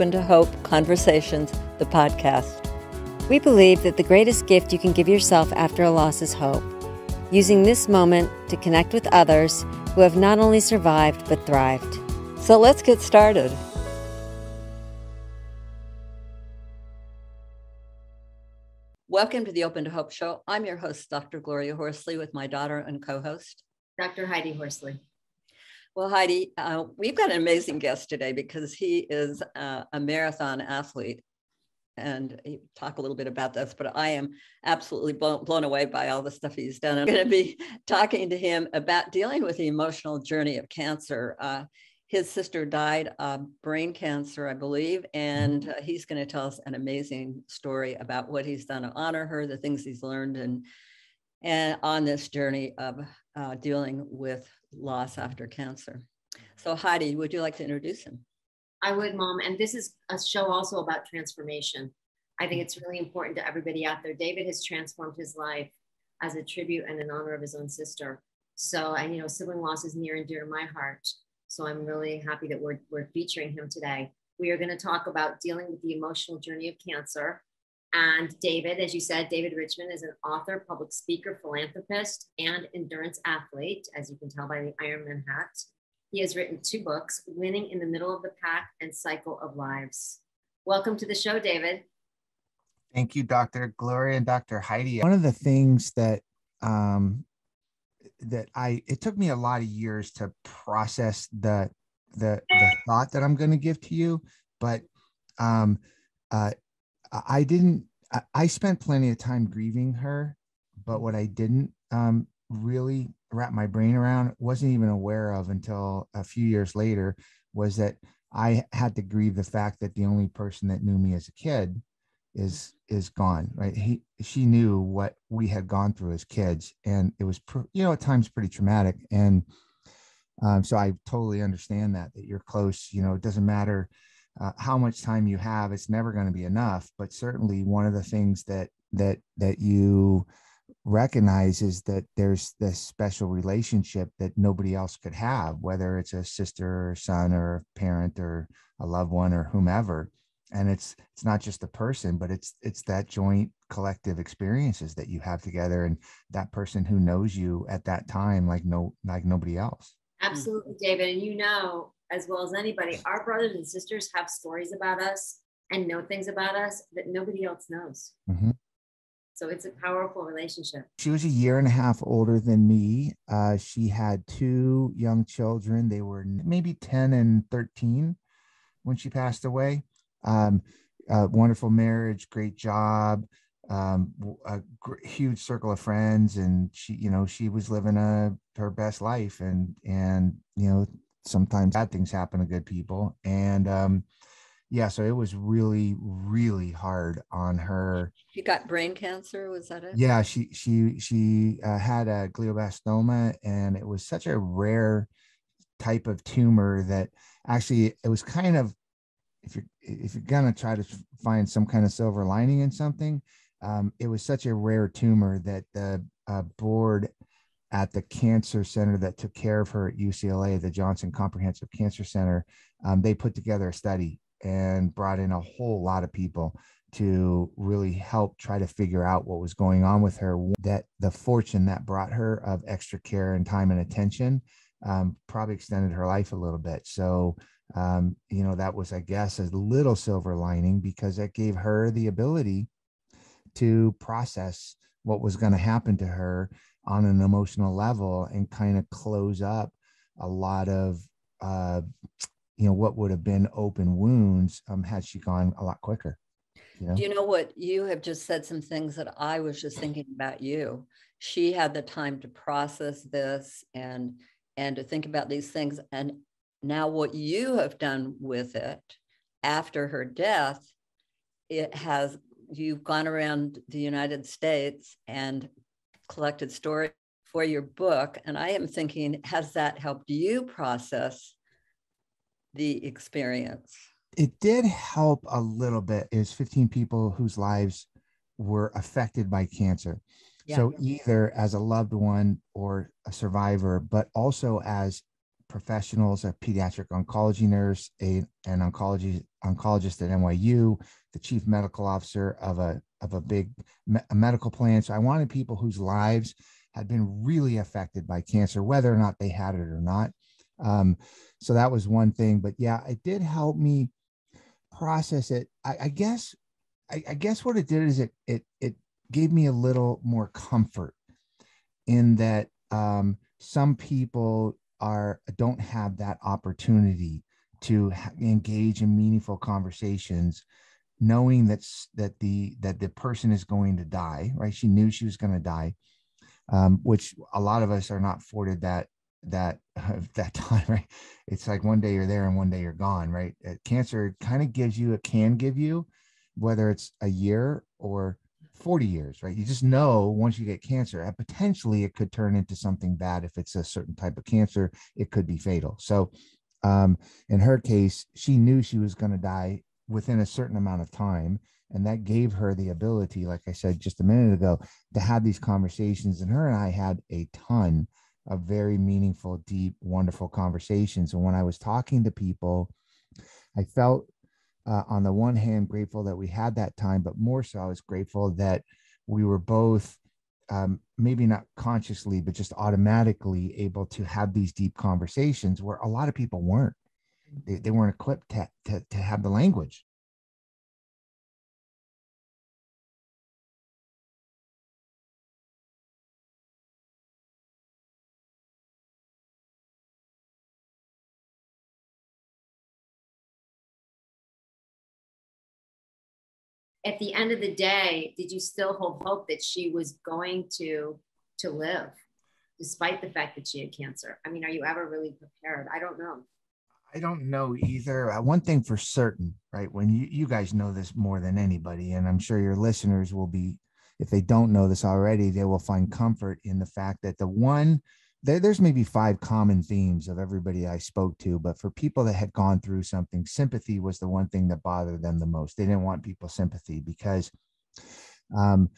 Open to Hope Conversations, the podcast. We believe that the greatest gift you can give yourself after a loss is hope, using this moment to connect with others who have not only survived but thrived. So let's get started. Welcome to the Open to Hope Show. I'm your host, Dr. Gloria Horsley, with my daughter and co host, Dr. Heidi Horsley. Well, Heidi, uh, we've got an amazing guest today because he is uh, a marathon athlete. And he talk a little bit about this, but I am absolutely blown, blown away by all the stuff he's done. I'm going to be talking to him about dealing with the emotional journey of cancer. Uh, his sister died of brain cancer, I believe, and uh, he's going to tell us an amazing story about what he's done to honor her, the things he's learned, and and on this journey of uh, dealing with loss after cancer. So, Heidi, would you like to introduce him? I would, Mom. And this is a show also about transformation. I think it's really important to everybody out there. David has transformed his life as a tribute and in honor of his own sister. So, and you know, sibling loss is near and dear to my heart. So, I'm really happy that we're, we're featuring him today. We are going to talk about dealing with the emotional journey of cancer and David, as you said, David Richman is an author, public speaker, philanthropist, and endurance athlete, as you can tell by the Ironman hat. He has written two books, Winning in the Middle of the Pack and Cycle of Lives. Welcome to the show, David. Thank you, Dr. Gloria and Dr. Heidi. One of the things that um, that I it took me a lot of years to process the the, the thought that I'm going to give to you, but um, uh, I didn't. I spent plenty of time grieving her, but what I didn't um, really wrap my brain around, wasn't even aware of until a few years later, was that I had to grieve the fact that the only person that knew me as a kid is is gone. Right? He she knew what we had gone through as kids, and it was you know at times pretty traumatic. And um, so I totally understand that that you're close. You know, it doesn't matter uh, how much time you have it's never going to be enough but certainly one of the things that that that you recognize is that there's this special relationship that nobody else could have whether it's a sister or son or parent or a loved one or whomever. And it's it's not just the person but it's it's that joint collective experiences that you have together and that person who knows you at that time like no like nobody else. Absolutely david and you know as well as anybody, our brothers and sisters have stories about us and know things about us that nobody else knows. Mm-hmm. So it's a powerful relationship. She was a year and a half older than me. Uh, she had two young children. They were maybe 10 and 13 when she passed away. Um, wonderful marriage, great job, um, a gr- huge circle of friends. And she, you know, she was living a, her best life and, and, you know, sometimes bad things happen to good people. And um yeah so it was really really hard on her. She got brain cancer was that it? Yeah she she she uh, had a glioblastoma and it was such a rare type of tumor that actually it was kind of if you're if you're gonna try to find some kind of silver lining in something um, it was such a rare tumor that the uh, board at the cancer center that took care of her at UCLA, the Jonsson Comprehensive Cancer Center, um, they put together a study and brought in a whole lot of people to really help try to figure out what was going on with her. That the fortune that brought her of extra care and time and attention um, probably extended her life a little bit. So, um, you know, that was, I guess, a little silver lining because it gave her the ability to process what was going to happen to her on an emotional level and kind of close up a lot of uh, you know what would have been open wounds um, had she gone a lot quicker you know? Do you know what you have just said some things that I was just thinking about you. She had the time to process this and and to think about these things. And now what you have done with it after her death, it has you've gone around the United States and collected story for your book. And I am thinking, has that helped you process the experience? It did help a little bit. It was 15 people whose lives were affected by cancer. Yeah. So either as a loved one or a survivor, but also as professionals, a pediatric oncology nurse, a, an oncology oncologist at NYU, the chief medical officer of a of a big me- a medical plan. So I wanted people whose lives had been really affected by cancer, whether or not they had it or not. Um, so that was one thing. But yeah, it did help me process it. I, I guess I, I guess what it did is it it it gave me a little more comfort in that um, some people are don't have that opportunity to engage in meaningful conversations knowing that's that the that the person is going to die right? She knew she was going to die um, which a lot of us are not afforded that that uh, that time right? It's like one day you're there and one day you're gone right? Uh, cancer kind of gives you it can give you whether it's a year or 40 years right? You just know once you get cancer uh, potentially it could turn into something bad if it's a certain type of cancer it could be fatal. So um, in her case she knew she was going to die within a certain amount of time and that gave her the ability like i said just a minute ago to have these conversations. And her and i had a ton of very meaningful deep wonderful conversations. And when i was talking to people i felt uh, on the one hand grateful that we had that time but more so i was grateful that we were both um, maybe not consciously but just automatically able to have these deep conversations where a lot of people weren't they, they weren't equipped to, to, to have the language at the end of the day, did you still hold hope that she was going to to live, despite the fact that she had cancer? I mean, are you ever really prepared? I don't know. I don't know either. Uh, one thing for certain, right? When you, you guys know this more than anybody, and I'm sure your listeners will be, if they don't know this already, they will find comfort in the fact that the one there, there's maybe five common themes of everybody I spoke to, but for people that had gone through something, sympathy was the one thing that bothered them the most. They didn't want people sympathy because um,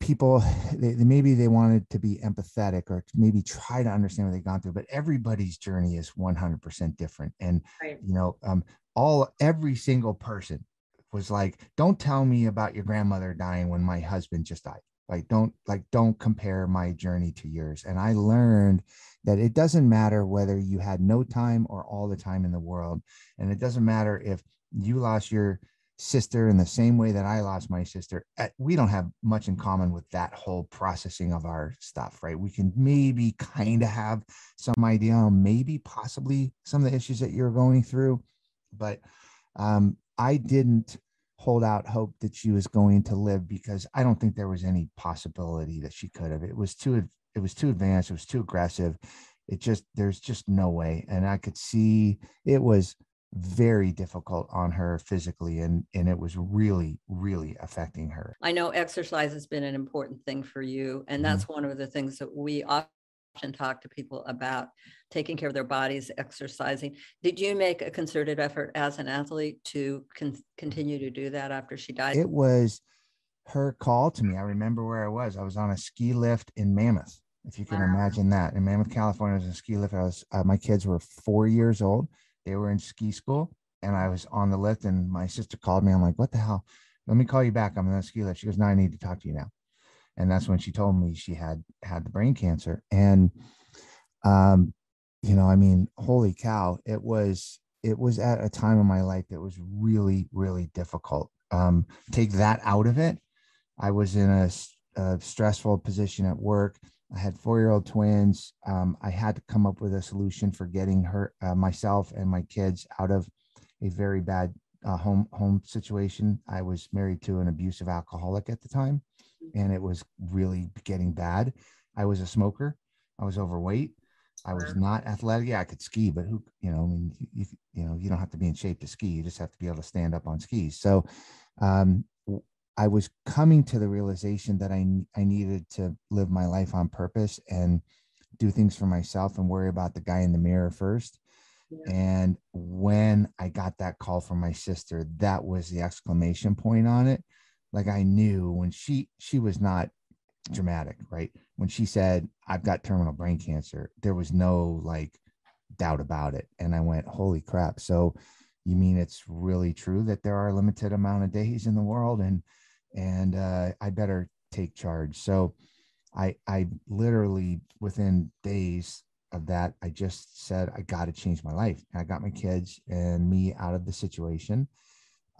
people they, maybe they wanted to be empathetic or maybe try to understand what they've gone through but everybody's journey is 100% different. And right. you know um, all every single person was like don't tell me about your grandmother dying when my husband just died. Like don't like don't compare my journey to yours. And i learned that it doesn't matter whether you had no time or all the time in the world and it doesn't matter if you lost your sister in the same way that i lost my sister eh, we don't have much in common with that whole processing of our stuff right we can maybe kind of have some idea on maybe possibly some of the issues that you're going through but um, i didn't hold out hope that she was going to live because I don't think there was any possibility that she could have. It was too it was too advanced, it was too aggressive. It just there's just no way. And I could see it was very difficult on her physically and and it was really really affecting her. I know exercise has been an important thing for you and mm-hmm. that's mm-hmm. one of the things that we often often talk to people about taking care of their bodies, exercising. Did you make a concerted effort as an athlete to con- continue to do that after she died? It was her call to me. I remember where I was. I was on a ski lift in Mammoth, if you can wow. imagine that. In Mammoth, California, I was a ski lift. I was, uh, my kids were four years old. They were in ski school, and I was on the lift. And my sister called me. I'm like, "What the hell? Let me call you back. I'm in the ski lift." She goes, "No, I need to talk to you now." and that's when she told me she had had the brain cancer and um you know i mean holy cow it was it was at a time in my life that was really really difficult um take that out of it i was in a, a stressful position at work i had four year old twins um, i had to come up with a solution for getting her uh, myself and my kids out of a very bad uh, home home situation i was married to an abusive alcoholic at the time and it was really getting bad. I was a smoker. I was overweight. I was not athletic. Yeah, I could ski, but who, you know, I mean, you, you know, you don't have to be in shape to ski. You just have to be able to stand up on skis. So, um, I was coming to the realization that I I needed to live my life on purpose and do things for myself and worry about the guy in the mirror first. Yeah. And when I got that call from my sister, that was the exclamation point on it like I knew when she she was not dramatic, right? When she said, I've got terminal brain cancer, there was no like doubt about it. And I went, holy crap. So you mean it's really true that there are a limited amount of days in the world and and uh, I better take charge. So I I literally within days of that, I just said I got to change my life. I got my kids and me out of the situation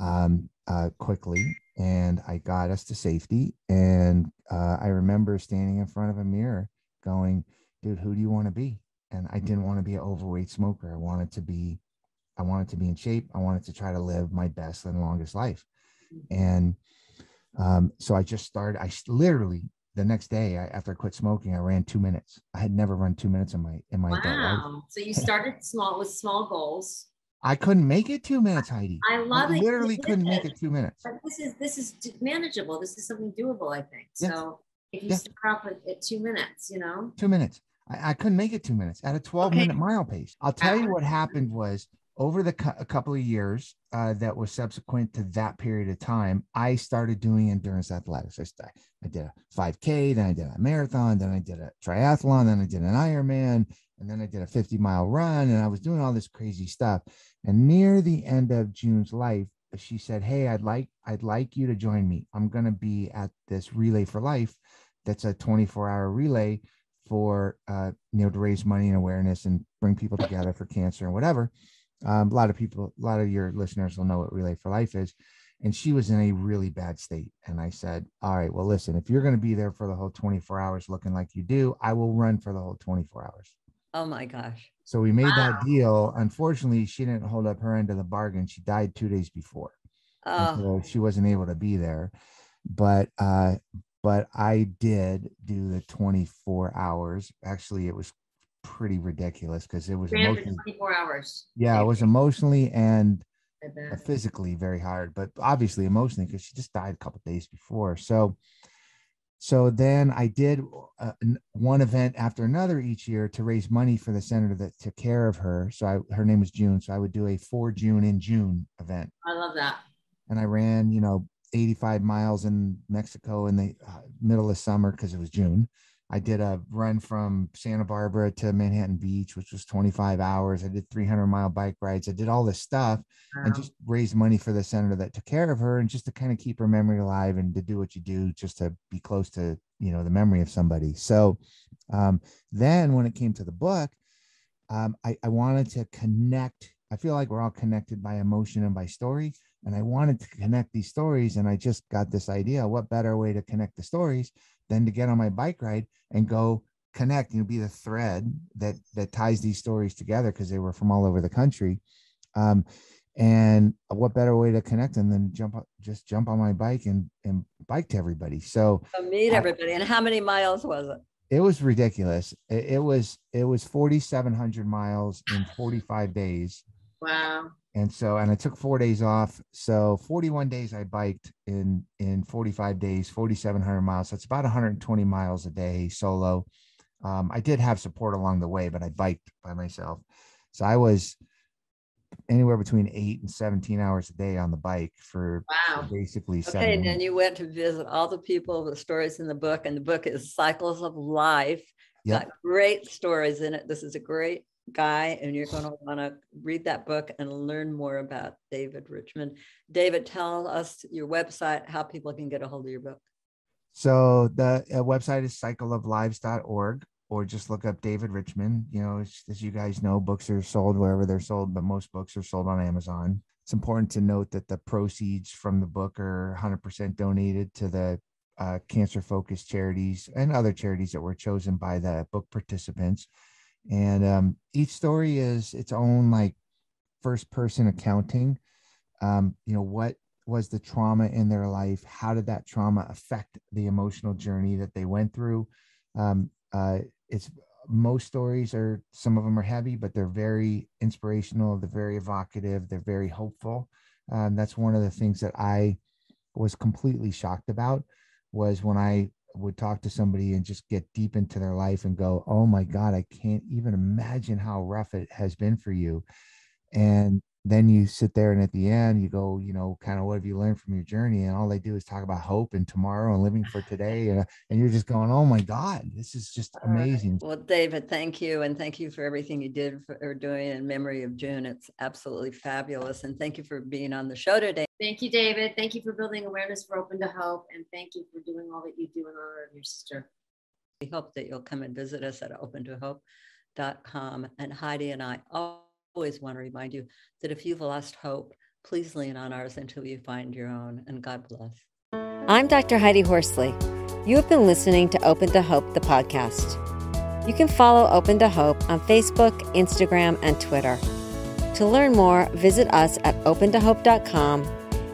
um, uh, quickly, and I got us to safety. And uh, I remember standing in front of a mirror, going, "Dude, who do you want to be?" And I didn't want to be an overweight smoker. I wanted to be, I wanted to be in shape. I wanted to try to live my best and longest life. And um, so I just started. I literally the next day I, after I quit smoking, I ran two minutes. I had never run two minutes in my in my wow. So you started small with small goals. I couldn't make it two minutes, Heidi. I love I it. Literally couldn't make it two minutes. But this is this is manageable. This is something doable, I think. So if you start off at, at, two minutes, you know, two minutes. I, I, couldn't make it two minutes at a 12 okay. minute mile pace. I'll tell you what happened was over the a couple of years uh, that was subsequent to that period of time, I started doing endurance athletics. I, I did a 5K, then I did a marathon, then I did a triathlon, then I did an Ironman, and then I did a 50 mile run, and I was doing all this crazy stuff. And near the end of June's life, she said, "Hey, I'd like I'd like you to join me. I'm going to be at this Relay for Life. That's a 24 hour relay for uh, you know to raise money and awareness and bring people together for cancer and whatever." Um, a lot of people, a lot of your listeners will know what Relay for Life is. And she was in a really bad state. And I said, All right, well, listen, if you're going to be there for the whole 24 hours looking like you do, I will run for the whole 24 hours. Oh my gosh. So we made wow. that deal. Unfortunately, she didn't hold up her end of the bargain. She died two days before. Oh. So she wasn't able to be there. But uh, but I did do the 24 hours. Actually, it was pretty ridiculous because it was emotionally 24 hours. Yeah, it was emotionally and physically very hard, but obviously emotionally because she just died a couple days before. So, so then I did uh, one event after another each year to raise money for the senator that took care of her. So I, her name was June. So I would do a for June in June event. I love that. And I ran, you know, 85 miles in Mexico in the uh, middle of summer because it was June. I did a run from Santa Barbara to Manhattan Beach, which was 25 hours. I did 300 mile bike rides. I did all this stuff wow. and just raised money for the senator that took care of her and just to kind of keep her memory alive and to do what you do just to be close to, you know, the memory of somebody. So um, then when it came to the book, um, I, I wanted to connect. I feel like we're all connected by emotion and by story. And I wanted to connect these stories. And I just got this idea what better way to connect the stories than to get on my bike ride and go connect and be the thread that that ties these stories together because they were from all over the country. Um, and what better way to connect them than jump just jump on my bike and and bike to everybody. So, meet everybody. And how many miles was it? It was ridiculous. It, it was it was 4700 miles in 45 days wow. And so and i took four days off. So 41 days i biked in in 45 days 4700 miles. That's about 120 miles a day solo. Um, i did have support along the way but i biked by myself. So i was anywhere between 8 and 17 hours a day on the bike for, wow. for basically okay seven and then you went to visit all the people the stories in the book and the book is cycles of life. Yep. got great stories in it. This is a great guy and you're going to want to read that book and learn more about David Richman. David, tell us your website, how people can get a hold of your book. So the uh, website is cycleoflives.org or just look up David Richman. You know, as, you guys know, books are sold wherever they're sold, but most books are sold on Amazon. It's important to note that the proceeds from the book are 100% donated to the uh, cancer focused charities and other charities that were chosen by the book participants and um, each story is its own like first person accounting. Um, you know what was the trauma in their life? How did that trauma affect the emotional journey that they went through? Um, uh, it's most stories are some of them are heavy but they're very inspirational they're very evocative they're very hopeful. Um, that's one of the things that i was completely shocked about was when i would talk to somebody and just get deep into their life and go, oh my God, I can't even imagine how rough it has been for you. And then you sit there and at the end you go you know kind of what have you learned from your journey? And all they do is talk about hope and tomorrow and living for today and, uh, and you're just going oh my god this is just amazing. Well david thank you and thank you for everything you did for doing in memory of june. It's absolutely fabulous and thank you for being on the show today thank you david thank you for building awareness for open to hope and thank you for doing all that you do in honor of your sister we hope that you'll come and visit us at opentohope.com and heidi and i always want to remind you that if you've lost hope, please lean on ours until you find your own. And God bless. I'm Dr. Heidi Horsley. You have been listening to Open to Hope, the podcast. You can follow Open to Hope on Facebook, Instagram, and Twitter. To learn more, visit us at opentohope.com